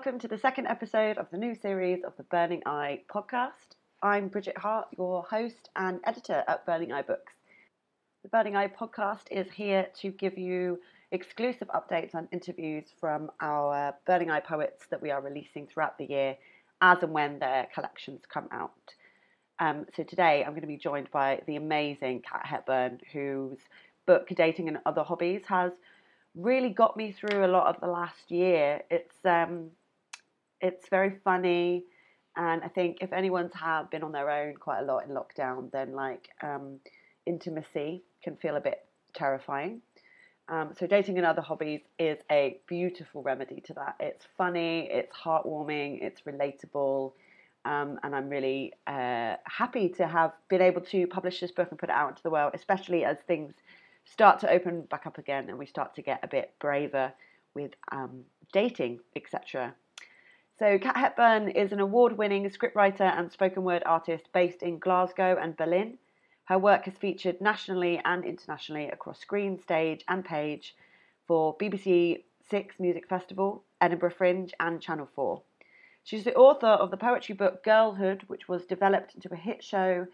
Welcome to the second episode of the new series of the Burning Eye podcast. I'm Bridget Hart, your host and editor at Burning Eye Books. The Burning Eye podcast is here to give you exclusive updates and interviews from our Burning Eye poets that we are releasing throughout the year as and when their collections come out. Um, so today I'm going to be joined by the amazing Kat Hepburn, whose book Dating and Other Hobbies has really got me through a lot of the last year. It's um, it's very funny, and I think if anyone's have been on their own quite a lot in lockdown, then like um, intimacy can feel a bit terrifying. Um, so dating and other hobbies is a beautiful remedy to that. It's funny, it's heartwarming, it's relatable. Um, and I'm really uh, happy to have been able to publish this book and put it out into the world, especially as things start to open back up again and we start to get a bit braver with um, dating, etc. So, Kat Hepburn is an award winning scriptwriter and spoken word artist based in Glasgow and Berlin. Her work has featured nationally and internationally across screen, stage, and page for BBC Six Music Festival, Edinburgh Fringe, and Channel 4. She's the author of the poetry book Girlhood, which was developed into a hit show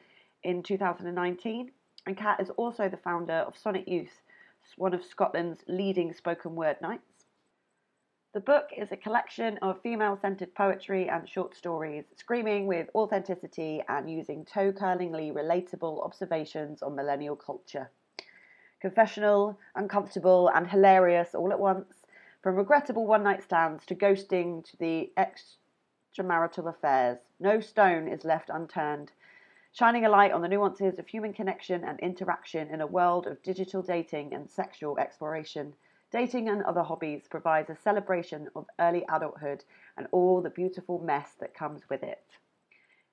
in 2019 and Kat is also the founder of Sonnet Youth, one of Scotland's leading spoken word nights. The book is a collection of female centered poetry and short stories, screaming with authenticity and using toe curlingly relatable observations on millennial culture. Confessional, uncomfortable, and hilarious all at once, from regrettable one night stands to ghosting to the extramarital affairs, no stone is left unturned shining a light on the nuances of human connection and interaction in a world of digital dating and sexual exploration. Dating and Other Hobbies provides a celebration of early adulthood and all the beautiful mess that comes with it.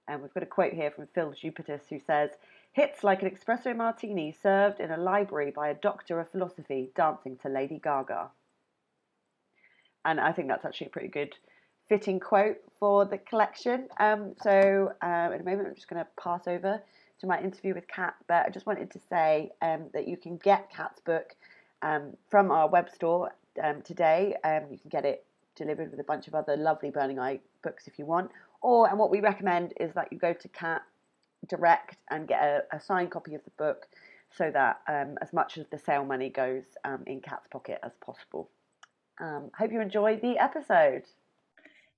And we've got a quote here from Phil Jupitus who says, Hits like an espresso martini served in a library by a doctor of philosophy dancing to Lady Gaga. And I think that's actually a pretty good fitting quote for the collection. Um, so uh, in a moment, I'm just going to pass over to my interview with Kat. But I just wanted to say um, that you can get Kat's book um, from our web store um, today. Um, you can get it delivered with a bunch of other lovely Burning Eye books if you want. Or and what we recommend is that you go to Kat direct and get a, a signed copy of the book so that um, as much of the sale money goes in Kat's pocket as possible. hope you enjoy the episode.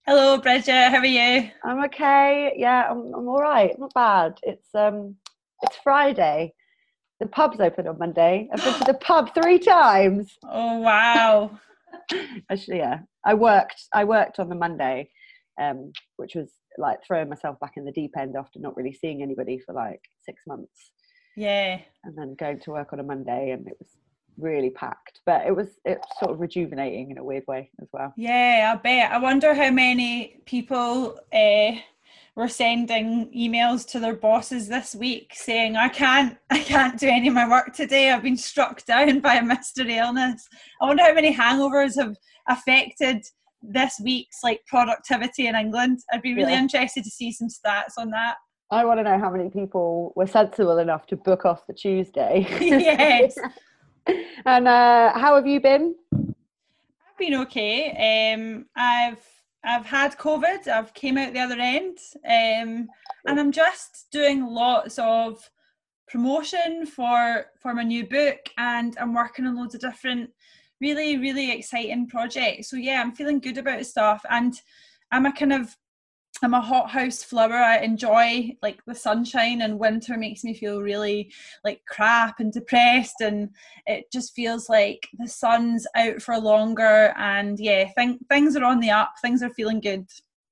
Hello, Bridget. How are you? I'm okay. Yeah, I'm, I'm all right. Not bad. It's um, it's Friday. The pub's open on Monday. I've been to the pub three times. Oh wow! Actually, yeah, I worked. I worked on the Monday, um, which was like throwing myself back in the deep end after not really seeing anybody for like six months. Yeah. And then going to work on a Monday, and it was really packed but it was it's sort of rejuvenating in a weird way as well yeah i bet i wonder how many people uh, were sending emails to their bosses this week saying i can't i can't do any of my work today i've been struck down by a mystery illness i wonder how many hangovers have affected this week's like productivity in england i'd be really yeah. interested to see some stats on that I want to know how many people were sensible enough to book off the Tuesday. yes. and uh, how have you been? I've been okay. Um, I've I've had COVID. I've came out the other end, um, and I'm just doing lots of promotion for for my new book, and I'm working on loads of different, really really exciting projects. So yeah, I'm feeling good about stuff, and I'm a kind of I'm a hothouse flower. I enjoy like the sunshine, and winter makes me feel really like crap and depressed. And it just feels like the sun's out for longer. And yeah, th- things are on the up. Things are feeling good.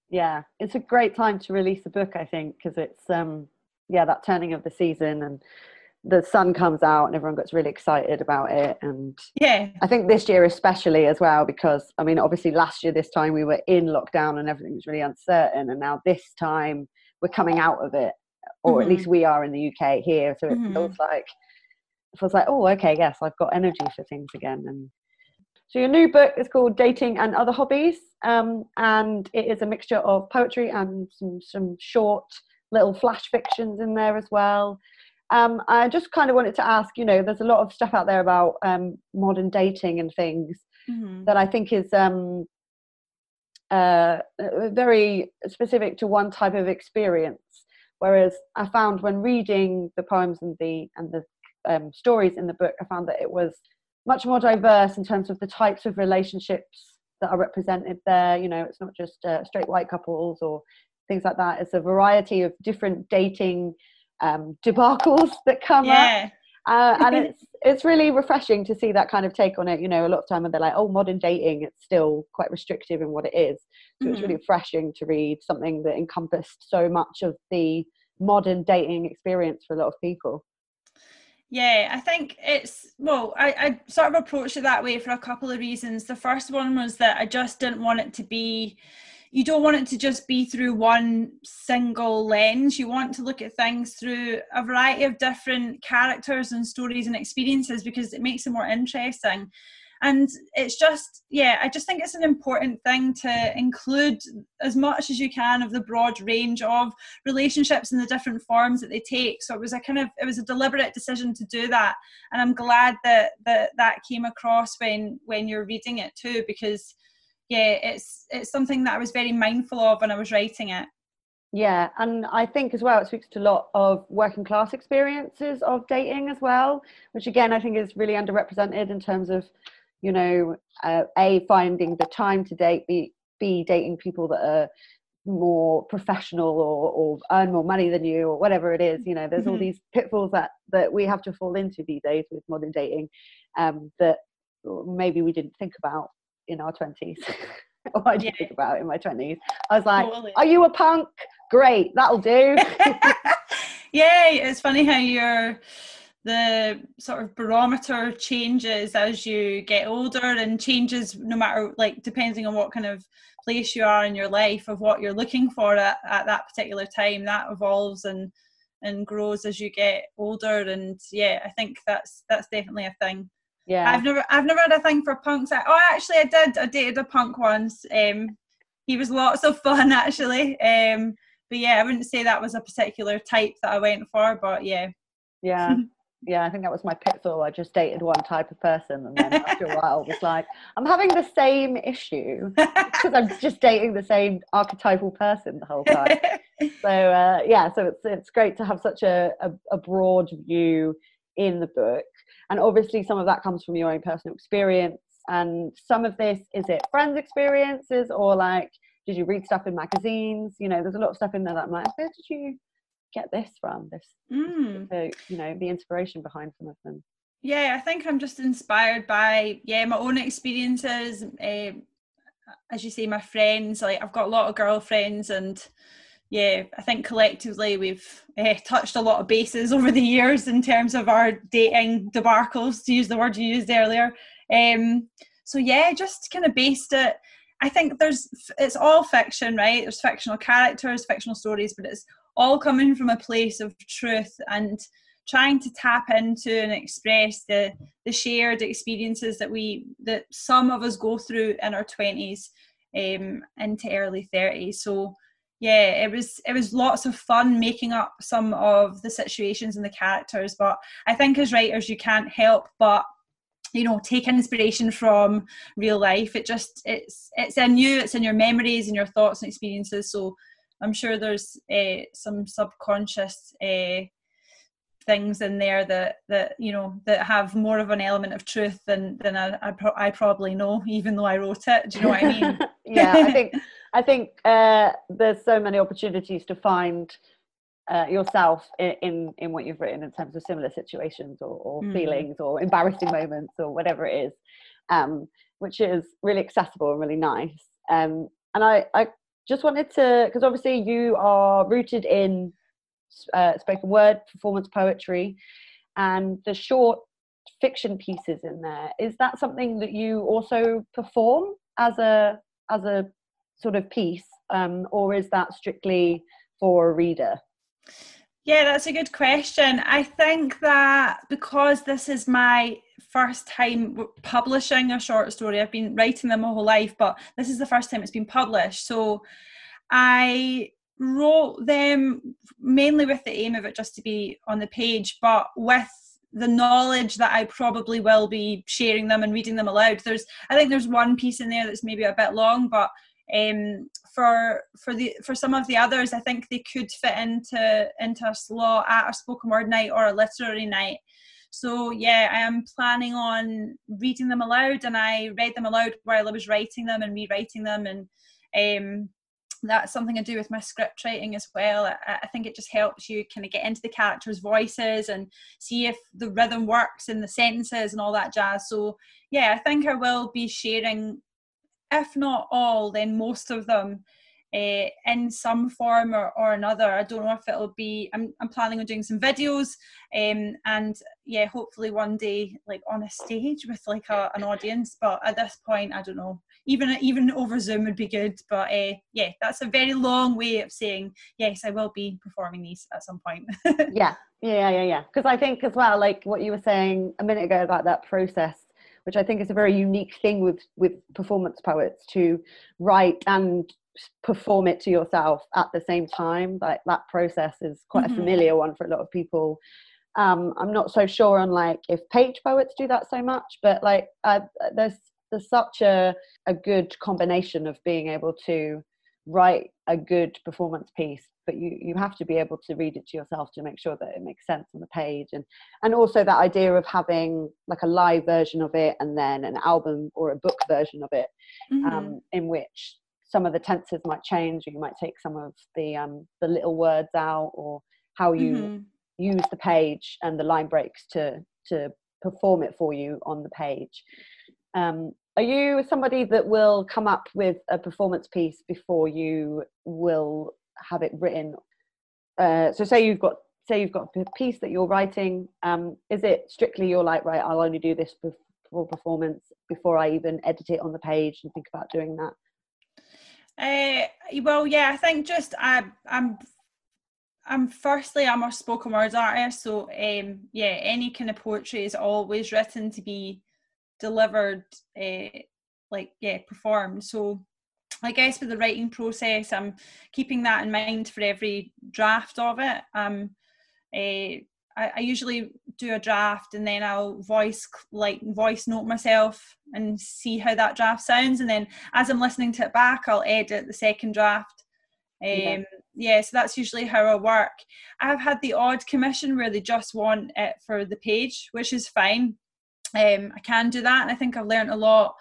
Yeah, it's a great time to release a book. I think because it's um yeah that turning of the season and the sun comes out and everyone gets really excited about it. And yeah. I think this year especially as well because i mean obviously last year this time we were in lockdown and everything was really uncertain and now this time we're coming out of it or mm-hmm. at least we are in the uk here. So it mm-hmm. feels like it feels like oh okay yes i've got energy for things again. And so your new book is called dating and other hobbies um, and it is a mixture of poetry and some some short little flash fictions in there as well um, I just kind of wanted to ask, you know, there's a lot of stuff out there about um, modern dating and things mm-hmm. that I think is um, uh, very specific to one type of experience. Whereas I found when reading the poems and the and the um, stories in the book, I found that it was much more diverse in terms of the types of relationships that are represented there. You know, it's not just uh, straight white couples or things like that. It's a variety of different dating um, debacles that come yeah. up. Uh, and it's it's really refreshing to see that kind of take on it. You know, a lot of time when they're like, "Oh, modern dating," it's still quite restrictive in what it is. So mm-hmm. it's really refreshing to read something that encompassed so much of the modern dating experience for a lot of people. Yeah, I think it's well, I, I sort of approached it that way for a couple of reasons. The first one was that I just didn't want it to be you don't want it to just be through one single lens. You want to look at things through a variety of different characters and stories and experiences because it makes it more interesting. And it's just, yeah, I just think it's an important thing to include as much as you can of the broad range of relationships and the different forms that they take. So it was a kind of, it was a deliberate decision to do that. And I'm glad that that, that came across when when you're reading it too, because yeah, it's it's something that I was very mindful of when I was writing it. Yeah, and I think as well it speaks to a lot of working class experiences of dating as well, which again I think is really underrepresented in terms of, you know, uh, a finding the time to date, b b dating people that are more professional or, or earn more money than you or whatever it is. You know, there's mm-hmm. all these pitfalls that that we have to fall into these days with modern dating um, that maybe we didn't think about in our 20s or I yeah. think about in my 20s. I was like, totally. are you a punk? Great, that'll do. yeah, it's funny how your the sort of barometer changes as you get older and changes no matter like depending on what kind of place you are in your life of what you're looking for at, at that particular time that evolves and and grows as you get older and yeah i think that's that's definitely a thing yeah. I've never I've never had a thing for punks. I, oh actually I did. I dated a punk once. Um he was lots of fun actually. Um but yeah, I wouldn't say that was a particular type that I went for, but yeah. Yeah. yeah, I think that was my pitfall. I just dated one type of person, and then after a while, was like, I'm having the same issue because I'm just dating the same archetypal person the whole time. so uh, yeah, so it's it's great to have such a, a, a broad view in the book and obviously some of that comes from your own personal experience. And some of this is it friends experiences or like did you read stuff in magazines? You know there's a lot of stuff in there that i'm like where did you get this from? This mm. the, you know the inspiration behind some of them. Yeah i think i'm just inspired by yeah my own experiences uh, as you say my friends like i've got a lot of girlfriends and yeah, I think collectively we've uh, touched a lot of bases over the years in terms of our dating debacles, to use the word you used earlier. Um, so yeah, just kind of based it. I think there's it's all fiction, right? There's fictional characters, fictional stories, but it's all coming from a place of truth and trying to tap into and express the the shared experiences that we that some of us go through in our 20s um, into early 30s. So yeah it was it was lots of fun making up some of the situations and the characters but i think as writers you can't help but you know take inspiration from real life. It just it's it's in you it's in your memories and your thoughts and experiences. So i'm sure there's uh, some subconscious uh, things in there that that you know that have more of an element of truth than than I, I, pro- I probably know even though I wrote it. Do you know what I mean? Yeah I think I think uh, there's so many opportunities to find uh, yourself in, in, in what you've written in terms of similar situations or, or mm. feelings or embarrassing moments or whatever it is, um, which is really accessible and really nice. Um, and I, I just wanted to because obviously you are rooted in uh, spoken word, performance poetry, and the short fiction pieces in there. Is that something that you also perform as a as a sort of piece, um, or is that strictly for a reader? Yeah, that's a good question. I think that because this is my first time publishing a short story, I've been writing them my whole life, but this is the first time it's been published. So I wrote them mainly with the aim of it just to be on the page, but with the knowledge that I probably will be sharing them and reading them aloud. There's, I think there's one piece in there that's maybe a bit long, but Um, for for the for some of the others, I think they could fit into into a slot at a spoken word night or a literary night. So yeah, I am planning on reading them aloud, and I read them aloud while I was writing them and rewriting them, and um, that's something I do with my script writing as well. I, I, think it just helps you kind of get into the characters' voices and see if the rhythm works in the sentences and all that jazz. So, yeah, I think I will be sharing, if not all, then most of them uh, in some form or, or another. I don't know if it'll be, I'm, I'm planning on doing some videos um, and yeah, hopefully one day like on a stage with like a, an audience. But at this point, I don't know even even over Zoom would be good. But uh, yeah, that's a very long way of saying yes. I will be performing these at some point. yeah, yeah, yeah, yeah. Because I think as well, like what you were saying a minute ago about that process, which I think is a very unique thing with with performance poets to write and perform it to yourself at the same time. Like that process is quite mm-hmm. a familiar one for a lot of people. Um, I'm not so sure on like if page poets do that so much, but like uh, there's there's such a, a good combination of being able to write a good performance piece but you you have to be able to read it to yourself to make sure that it makes sense on the page and and also that idea of having like a live version of it and then an album or a book version of it mm-hmm. um, in which some of the tenses might change or you might take some of the um, the little words out or how you mm-hmm. use the page and the line breaks to to perform it for you on the page um, are you somebody that will come up with a performance piece before you will have it written? Uh, so say you've got say you've got a piece that you're writing um, is it strictly you're like right i'll only do this before performance before i even edit it on the page and think about doing that uh, well yeah i think just I, i'm I'm firstly I'm a spoken word artist, so um, yeah, any kind of poetry is always written to be delivered uh, like yeah performed so I guess with the writing process, I'm keeping that in mind for every draft of it. Um, uh, I, I, usually do a draft and then I'll voice like voice note myself and see how that draft sounds, and then as I'm listening to it back, I'll edit the second draft. Um, yeah. yeah, so that's usually how I work. I've had the odd commission where they just want it for the page, which is fine um, I can do that. And I think I've learned a lot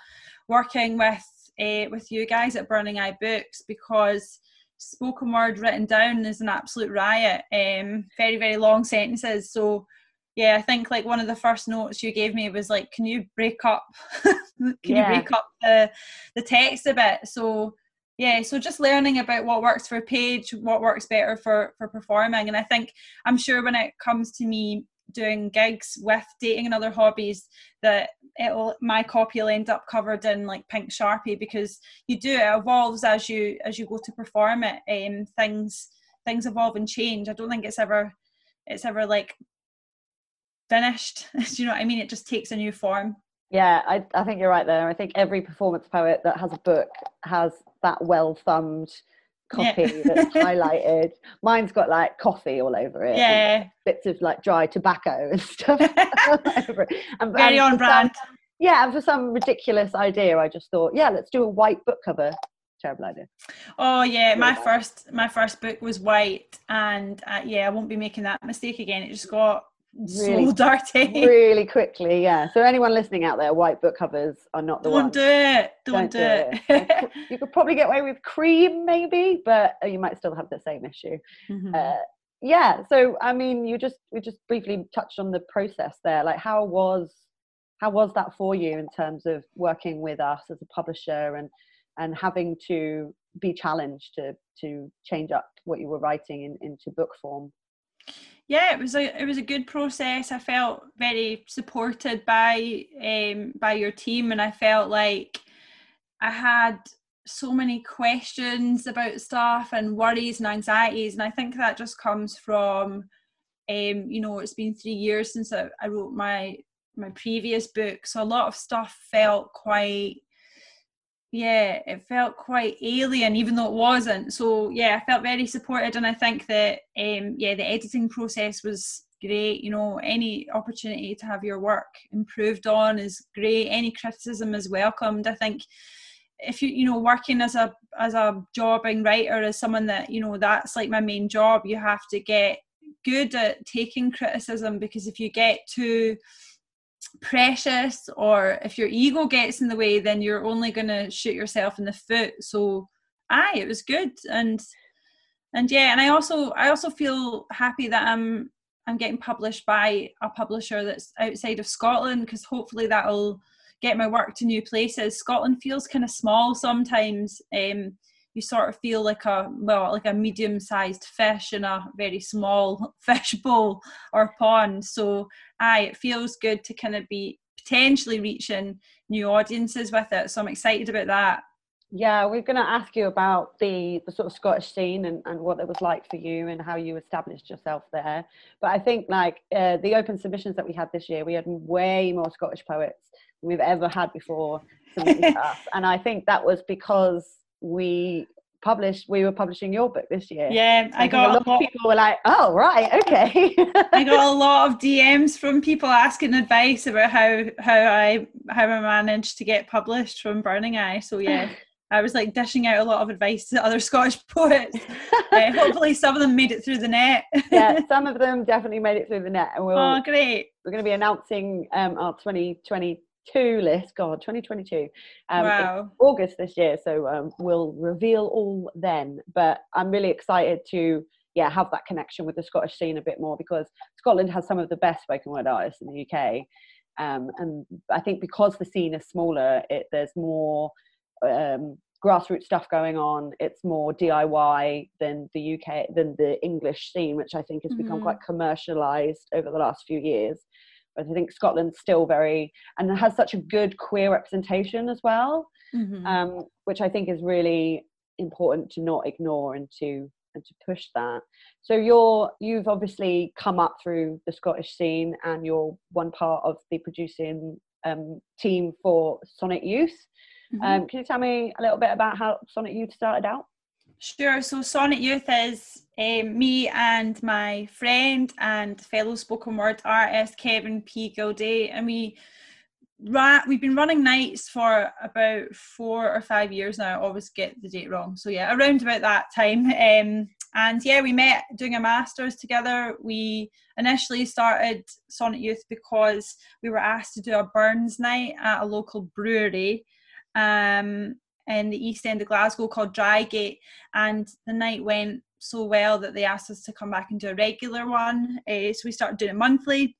working with uh, with you guys at Burning Eye Books because spoken word written down is an absolute riot. Um, very very long sentences. So yeah, I think like one of the first notes you gave me was like, can you break up? can yeah. you break up the the text a bit? So yeah so just learning about what works for a page what works better for for performing and i think i'm sure when it comes to me doing gigs with dating and other hobbies that it'll my copy will end up covered in like pink sharpie because you do it evolves as you as you go to perform it um things things evolve and change. I don't think it's ever it's ever like finished do you know what i mean? It just takes a new form. Yeah I, I think you're right there. I think every performance poet that has a book has that well thumbed copy yeah. that's highlighted. Mine's got like coffee all over it. Yeah. Bits of like dry tobacco and stuff. And, Very and on brand. Some, yeah, and for some ridiculous idea, I just thought, yeah, let's do a white book cover. Terrible idea. Oh yeah, my first my first book was white, and uh, yeah, I won't be making that mistake again. It just got really, so dirty. Really quickly, yeah. So anyone listening out there, white book covers are not the one. Don't ones. do it. Don't, Don't do, do it. it. you could probably get away with cream, maybe, but you might still have the same issue. Mm-hmm. Uh, yeah. So I mean, you just we just briefly touched on the process there. Like, how was how was that for you in terms of working with us as a publisher and and having to be challenged to to change up what you were writing in, into book form? Yeah, it was a it was a good process. I felt very supported by um, by your team, and I felt like I had so many questions about stuff and worries and anxieties, and I think that just comes from um, you know it's been three years since I, I wrote my my previous book, so a lot of stuff felt quite yeah, it felt quite alien, even though it wasn't. So yeah, I felt very supported, and I think that um, yeah, the editing process was great. You know, any opportunity to have your work improved on is great. Any criticism is welcomed. I think if you you know working as a as a jobbing writer as someone that you know that's like my main job you have to get good at taking criticism because if you get too precious or if your ego gets in the way then you're only going to shoot yourself in the foot. So aye it was good. And and yeah and i also i also feel happy that i'm i'm getting published by a publisher that's outside of scotland because hopefully that'll get my work to new places. Scotland feels kind of small sometimes um you sort of feel like a well like a medium sized fish in a very small fish bowl or pond. So aye it feels good to kind of be potentially reaching new audiences with it so i'm excited about that. Yeah we're going to ask you about the the sort of scottish scene and, and what it was like for you and how you established yourself there. But i think like uh, the open submissions that we had this year we had way more scottish poets than we've ever had before and i think that was because we published we were publishing your book this year yeah i, got a lot, lot of people were like oh right okay i got a lot of dms from people asking advice about how how i how i managed to get published from burning eye so yeah I was like dishing out a lot of advice to other Scottish poets. uh, hopefully, some of them made it through the net. yeah, some of them definitely made it through the net, and we'll, oh, great! We're going to be announcing um, our 2020 two list god 2022 um wow. august this year so um, we'll reveal all then but i'm really excited to yeah have that connection with the scottish scene a bit more because scotland has some of the best spoken word artists in the uk um, and i think because the scene is smaller it there's more um, grassroots stuff going on it's more diy than the uk than the english scene which i think has mm-hmm. become quite commercialized over the last few years I think Scotland's still very and has such a good queer representation as well, mm-hmm. um, which I think is really important to not ignore and to and to push that. So you're you've obviously come up through the Scottish scene and you're one part of the producing um, team for Sonnet Youth. Mm-hmm. Um, can you tell me a little bit about how Sonnet Youth started out? Sure. So Sonnet Youth is um, me and my friend and fellow spoken word artist Kevin P. Gilday, and we ra- we've been running nights for about four or five years now. I always get the date wrong. So yeah, around about that time. Um, and yeah, we met doing a masters together. We initially started Sonnet Youth because we were asked to do a Burns night at a local brewery. Um, in the east end of Glasgow called Drygate, and the night went so well that they asked us to come back and do a regular one. Uh, so we started doing it monthly.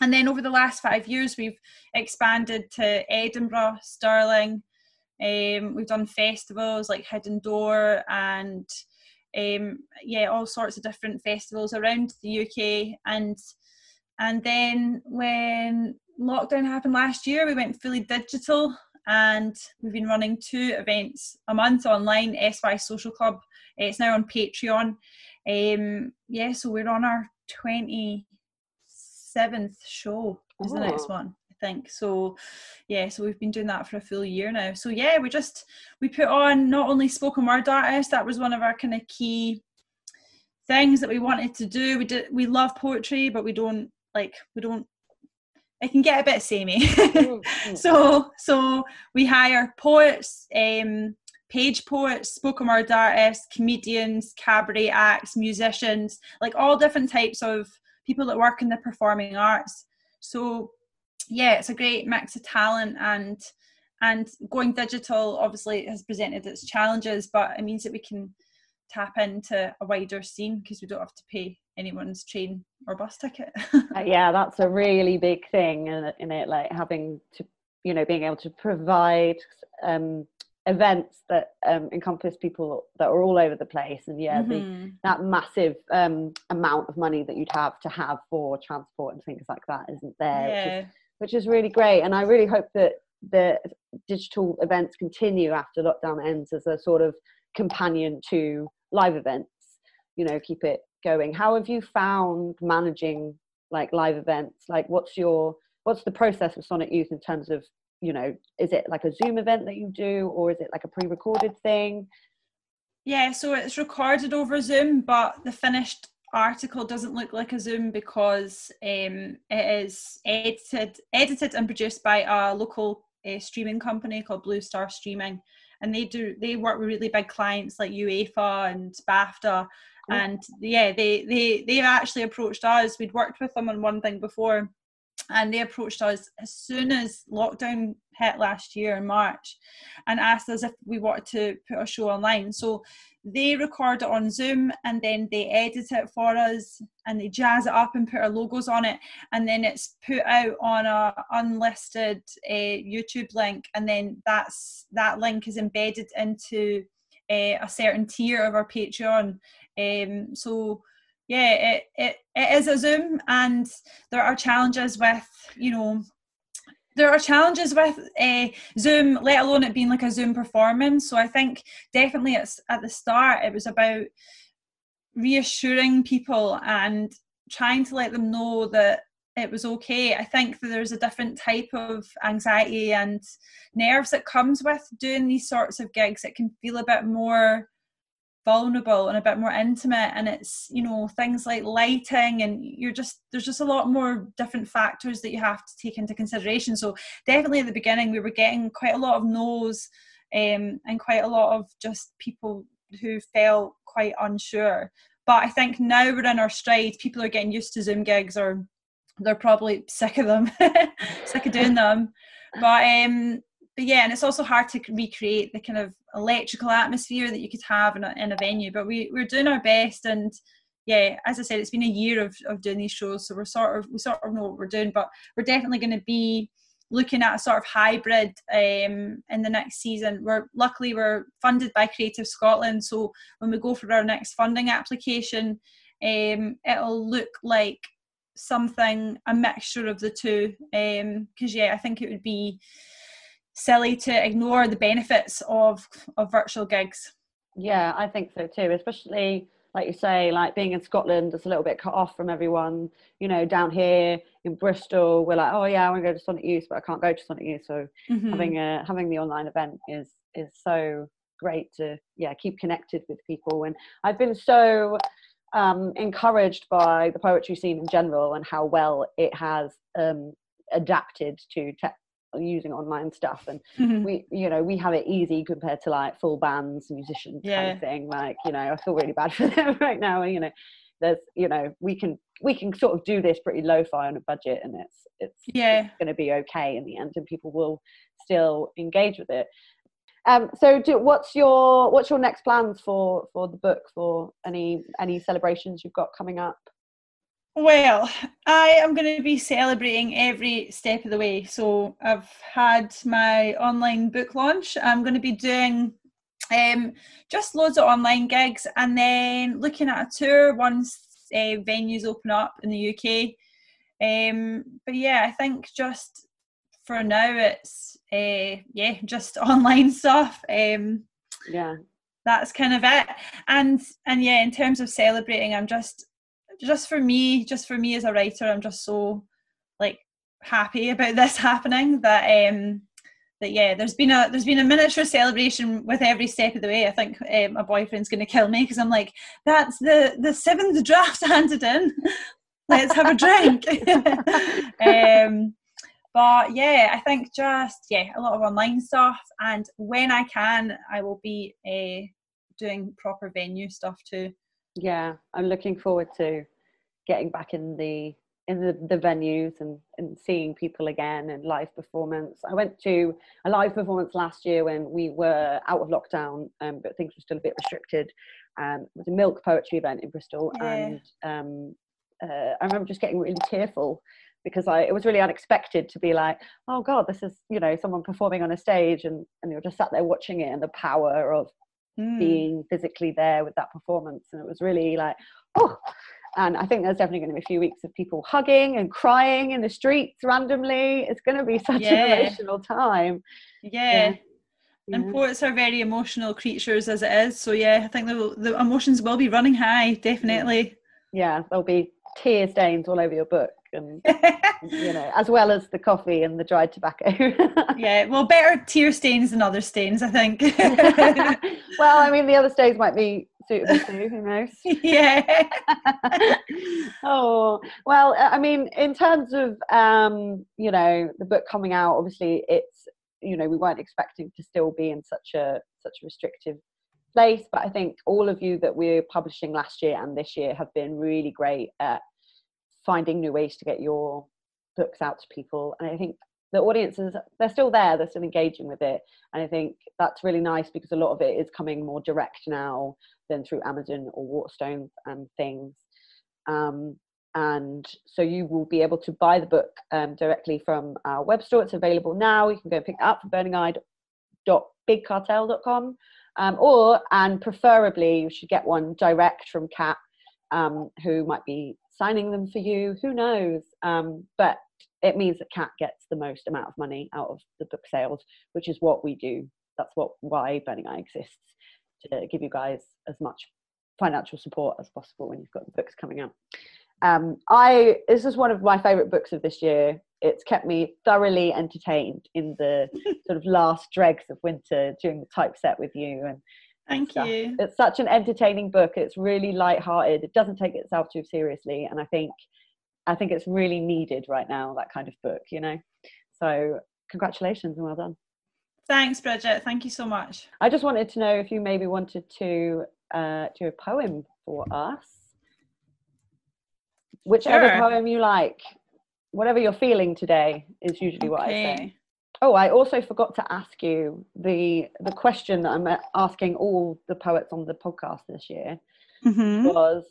And then over the last five years, we've expanded to Edinburgh, Stirling. Um, we've done festivals like Hidden Door and um, yeah, all sorts of different festivals around the UK. And and then when lockdown happened last year, we went fully digital and we've been running two events a month online sy social club it's now on patreon um yeah so we're on our 27th show is oh. the next oh. one i think so yeah so we've been doing that for a full year now so yeah we just we put on not only spoken word artists that was one of our kind of key things that we wanted to do we did we love poetry but we don't like we don't it can get a bit samey. Mm, mm. so so we hire poets, um, page poets, spoken word artists, comedians, cabaret acts, musicians, like all different types of people that work in the performing arts. So yeah, it's a great mix of talent and and going digital obviously has presented its challenges, but it means that we can tap into a wider scene because we don't have to pay anyone's train or bus ticket. uh, yeah, that's a really big thing in, in, it, like having to, you know, being able to provide um, events that um, encompass people that are all over the place, and yeah, mm-hmm. the, that massive um, amount of money that you'd have to have for transport and things like that isn't there, yeah. which, is, which is really great. And I really hope that the digital events continue after lockdown ends as a sort of companion to live events you know keep it going? How have you found managing like live events? Like what's your what's the process of Sonnet Youth in terms of you know is it like a zoom event that you do or is it like a pre-recorded thing? Yeah so it's recorded over zoom but the finished article doesn't look like a zoom because um, it is edited edited and produced by a local uh, streaming company called blue star streaming and they do they work with really big clients like UEFA and BAFTA, and yeah, they they they've actually approached us. We'd worked with them on one thing before, and they approached us as soon as lockdown hit last year in March, and asked us if we wanted to put a show online. So they record it on Zoom and then they edit it for us and they jazz it up and put our logos on it and then it's put out on a unlisted uh, YouTube link and then that's that link is embedded into uh, a certain tier of our Patreon. Um, so yeah, it, it, it is a Zoom and there are challenges with you know there are challenges with uh, Zoom, let alone it being like a Zoom performance. So I think definitely it's at the start it was about reassuring people and trying to let them know that it was okay. I think that there's a different type of anxiety and nerves that comes with doing these sorts of gigs. It can feel a bit more vulnerable and a bit more intimate and it's you know things like lighting and you're just there's just a lot more different factors that you have to take into consideration. So definitely at the beginning we were getting quite a lot of no's um, and quite a lot of just people who felt quite unsure. But i think now we're in our stride. People are getting used to zoom gigs or they're probably sick of them sick of doing them. But um but yeah, and it's also hard to recreate the kind of electrical atmosphere that you could have in a, in a venue. But we we're doing our best, and yeah, as I said, it's been a year of, of doing these shows, so we're sort of we sort of know what we're doing. But we're definitely going to be looking at a sort of hybrid um, in the next season. We're luckily we're funded by Creative Scotland, so when we go for our next funding application, um, it'll look like something a mixture of the two. Because um, yeah, I think it would be silly to ignore the benefits of of virtual gigs. Yeah, I think so too, especially like you say, like being in Scotland, it's a little bit cut off from everyone. You know, down here in Bristol, we're like, oh yeah, I want to go to Sonnet Youth, but I can't go to Sonnet Youth. So mm-hmm. having a having the online event is is so great to yeah keep connected with people. And I've been so um, encouraged by the poetry scene in general and how well it has um, adapted to te- using online stuff and mm-hmm. we you know we have it easy compared to like full bands musicians yeah. kind of thing like you know i feel really bad for them right now and you know there's you know we can we can sort of do this pretty lo-fi on a budget and it's it's yeah going to be okay in the end and people will still engage with it um so do, what's your what's your next plans for for the book for any any celebrations you've got coming up well, I am going to be celebrating every step of the way. So I've had my online book launch. I'm going to be doing um, just loads of online gigs and then looking at a tour once uh, venues open up in the UK. Um, but yeah, I think just for now it's uh, yeah, just online stuff. Um, yeah, that's kind of it. And and yeah, in terms of celebrating, I'm just just for me, just for me as a writer, I'm just so like happy about this happening that um that yeah there's been a there's been a miniature celebration with every step of the way. I think um, my boyfriend's going to kill me because i'm like that's the the seventh draft handed in. Let's have a drink. Um but yeah i think just yeah a lot of online stuff. And when i can i will be uh, doing proper venue stuff too yeah i'm looking forward to getting back in the in the, the venues and, and seeing people again and live performance. I went to a live performance last year when we were out of lockdown, um, but things were still a bit restricted. Um, it was a milk poetry event in Bristol, yeah. and um, uh, I remember just getting really tearful because I it was really unexpected to be like, oh god, this is you know someone performing on a stage, and and you're just sat there watching it, and the power of mm. being physically there with that performance, and it was really like, oh and I think there's definitely going to be a few weeks of people hugging and crying in the streets randomly. It's going to be such yeah. an emotional time. Yeah. yeah. And poets are very emotional creatures as it is. So, yeah, I think the, the emotions will be running high, definitely. Yeah, there'll be tear stains all over your book and you know as well as the coffee and the dried tobacco. Yeah well better tear stains than other stains i think. Well i mean the other stains might be suitable too who knows? Yeah. Oh well i mean in terms of um you know the book coming out obviously it's you know we weren't expecting to still be in such a such a restrictive place but i think all of you that we're publishing last year and this year have been really great at finding new ways to get your books out to people and i think the audiences they're still there they're still engaging with it and i think that's really nice because a lot of it is coming more direct now than through amazon or waterstones and things. Um, and so you will be able to buy the book um, directly from our web store. It's available now. You can go and pick it up from burningeye.bigcartel.com um, or and preferably you should get one direct from Kat um, who might be signing them for you who knows? Um, but it means that Kat gets the most amount of money out of the book sales which is what we do. That's what why burning eye exists to give you guys as much financial support as possible when you've got the books coming out. Um, I this is one of my favorite books of this year. It's kept me thoroughly entertained in the sort of last dregs of winter during the typeset with you and Thank stuff. you. It's such an entertaining book. It's really light-hearted. It doesn't take itself too seriously, and I think I think it's really needed right now. That kind of book, you know. So congratulations and well done. Thanks, Bridget. Thank you so much. I just wanted to know if you maybe wanted to uh, do a poem for us whichever Sure. poem you like whatever you're feeling today is usually what i say Okay. Oh i also forgot to ask you the the question that i'm asking all the poets on the podcast this year Mhm. was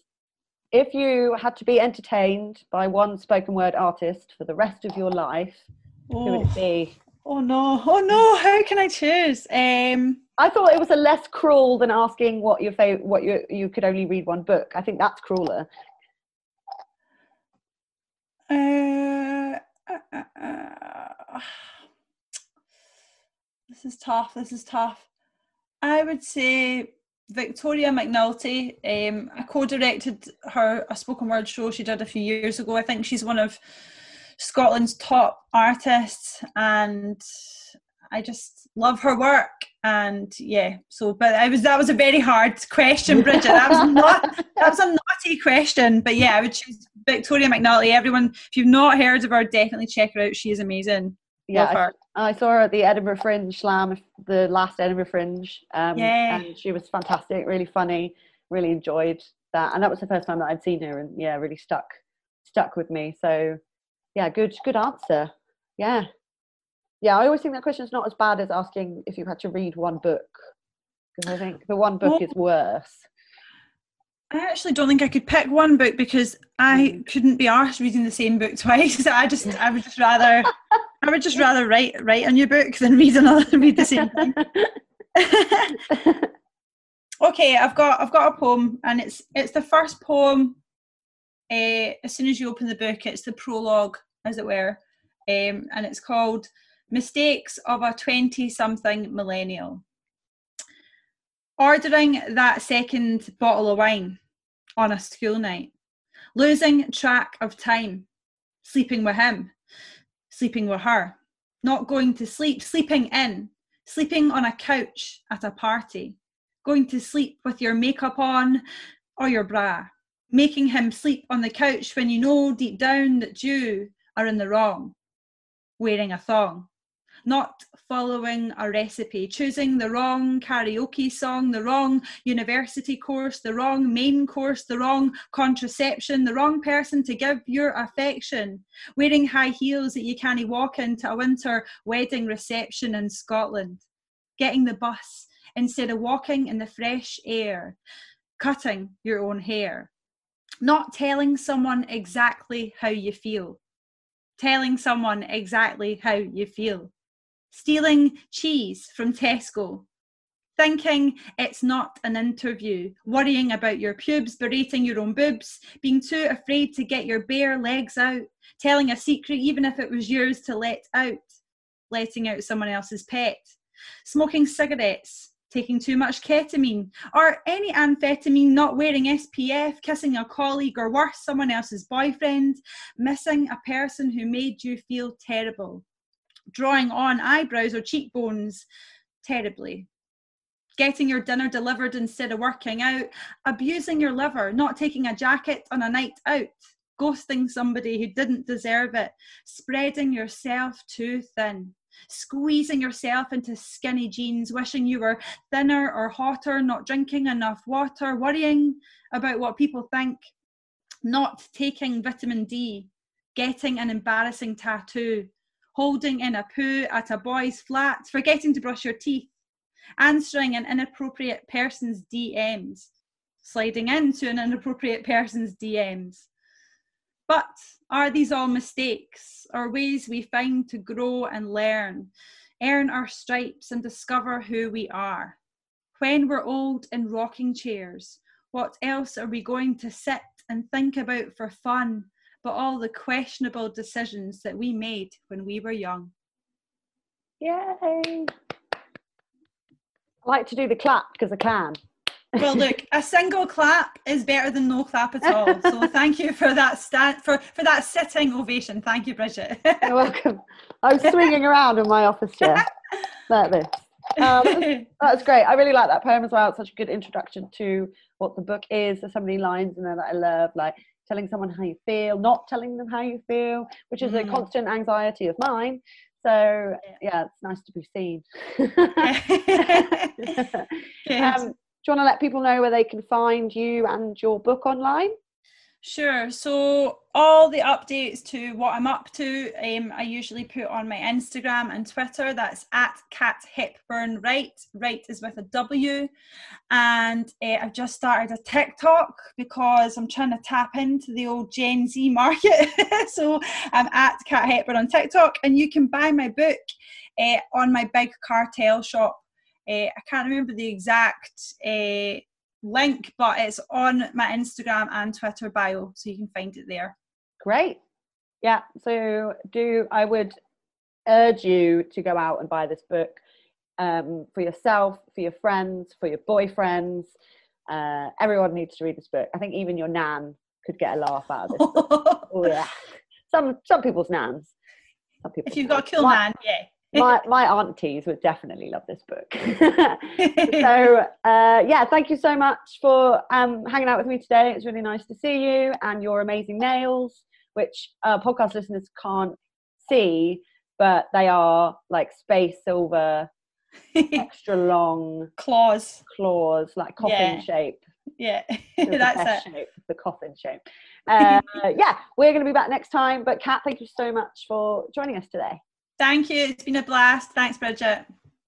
if you had to be entertained by one spoken word artist for the rest of your life who would Oh, it be oh no. Oh no. How can I choose? Um, i thought it was a less cruel than asking what your favorite what you you could only read one book i think that's crueler uh, uh, uh, uh, this is tough. This is tough. I would say Victoria McNulty. Um, I co-directed her a spoken word show she did a few years ago. I think she's one of Scotland's top artists, and I just love her work. And yeah, so but I was that was a very hard question, Bridget. That was not that was a naughty question, but yeah, I would choose Victoria McNulty. Everyone, if you've not heard of her, definitely check her out. She is amazing. Yeah I- I saw her at the Edinburgh Fringe Slam, the last Edinburgh Fringe. Um. And she was fantastic, really funny, really enjoyed that. And that was the first time that I'd seen her and yeah, really stuck stuck with me. So yeah, good good answer. Yeah. Yeah, I always think that question's not as bad as asking if you had to read one book. Because I think the one book Oh. is worse. I actually don't think I could pick one book because I couldn't be arsed reading the same book twice. I just, I would just rather, I would just rather write write a new book than read another, read the same thing. okay, I've got, I've got a poem, and it's, it's the first poem. Uh, as soon as you open the book, it's the prologue, as it were, um, and it's called "Mistakes of a Twenty-Something Millennial." Ordering that second bottle of wine on a school night, losing track of time, sleeping with him, sleeping with her, not going to sleep, sleeping in, sleeping on a couch at a party, going to sleep with your makeup on or your bra, making him sleep on the couch when you know deep down that you are in the wrong, wearing a thong not following a recipe, choosing the wrong karaoke song, the wrong university course, the wrong main course, the wrong contraception, the wrong person to give your affection, wearing high heels that you can't walk into a winter wedding reception in Scotland, getting the bus instead of walking in the fresh air, cutting your own hair, not telling someone exactly how you feel, telling someone exactly how you feel stealing cheese from Tesco, thinking it's not an interview, worrying about your pubes, berating your own boobs, being too afraid to get your bare legs out, telling a secret even if it was yours to let out, letting out someone else's pet, smoking cigarettes. Taking too much ketamine or any amphetamine, not wearing SPF, kissing a colleague or worse, someone else's boyfriend, missing a person who made you feel terrible, drawing on eyebrows or cheekbones terribly, getting your dinner delivered instead of working out, abusing your liver, not taking a jacket on a night out, ghosting somebody who didn't deserve it, spreading yourself too thin, squeezing yourself into skinny jeans, wishing you were thinner or hotter, not drinking enough water, worrying about what people think, not taking vitamin D, getting an embarrassing tattoo, holding in a poo at a boy's flat, forgetting to brush your teeth, answering an inappropriate person's DMs, sliding into an inappropriate person's DMs. But are these all mistakes or ways we find to grow and learn, earn our stripes and discover who we are? When we're old in rocking chairs, what else are we going to sit and think about for fun but all the questionable decisions that we made when we were young? Yay! I like to do the clap because I can. Well, look, a single clap is better than no clap at all. So thank you for that stand for for that sitting ovation. Thank you, Bridget. You're welcome. I was swinging around in my office chair like this. Um, that's great. I really like that poem as well. It's such a good introduction to what the book is. There's so many lines in there that I love, like telling someone how you feel, not telling them how you feel, which is mm. a constant anxiety of mine. So yeah, it's nice to be seen. um, do you want to let people know where they can find you and your book online? Sure. So all the updates to what I'm up to, um, I usually put on my Instagram and Twitter. That's at Kat Hepburn Write. Write is with a W, and uh, I've just started a TikTok because I'm trying to tap into the old Gen Z market. so I'm at Kat Hepburn on TikTok, and you can buy my book uh, on my big cartel shop uh, I can't remember the exact link, but it's on my Instagram and Twitter bio, so you can find it there. Great. Yeah. So do I would urge you to go out and buy this book um, for yourself, for your friends, for your boyfriends. Uh, everyone needs to read this book. I think even your nan could get a laugh out of this. book. oh yeah. Some some people's nans. Some people. If you've got a cool nan, yeah my my aunties would definitely love this book. so uh, yeah, thank you so much for um, hanging out with me today. It's really nice to see you and your amazing nails, which uh, podcast listeners can't see, but they are like space silver, extra long claws, claws like coffin yeah. shape. Yeah, that's it. Shape, the coffin shape. Uh, yeah, we're going to be back next time. But Kat, thank you so much for joining us today. Thank you. It's been a blast. Thanks, Bridget.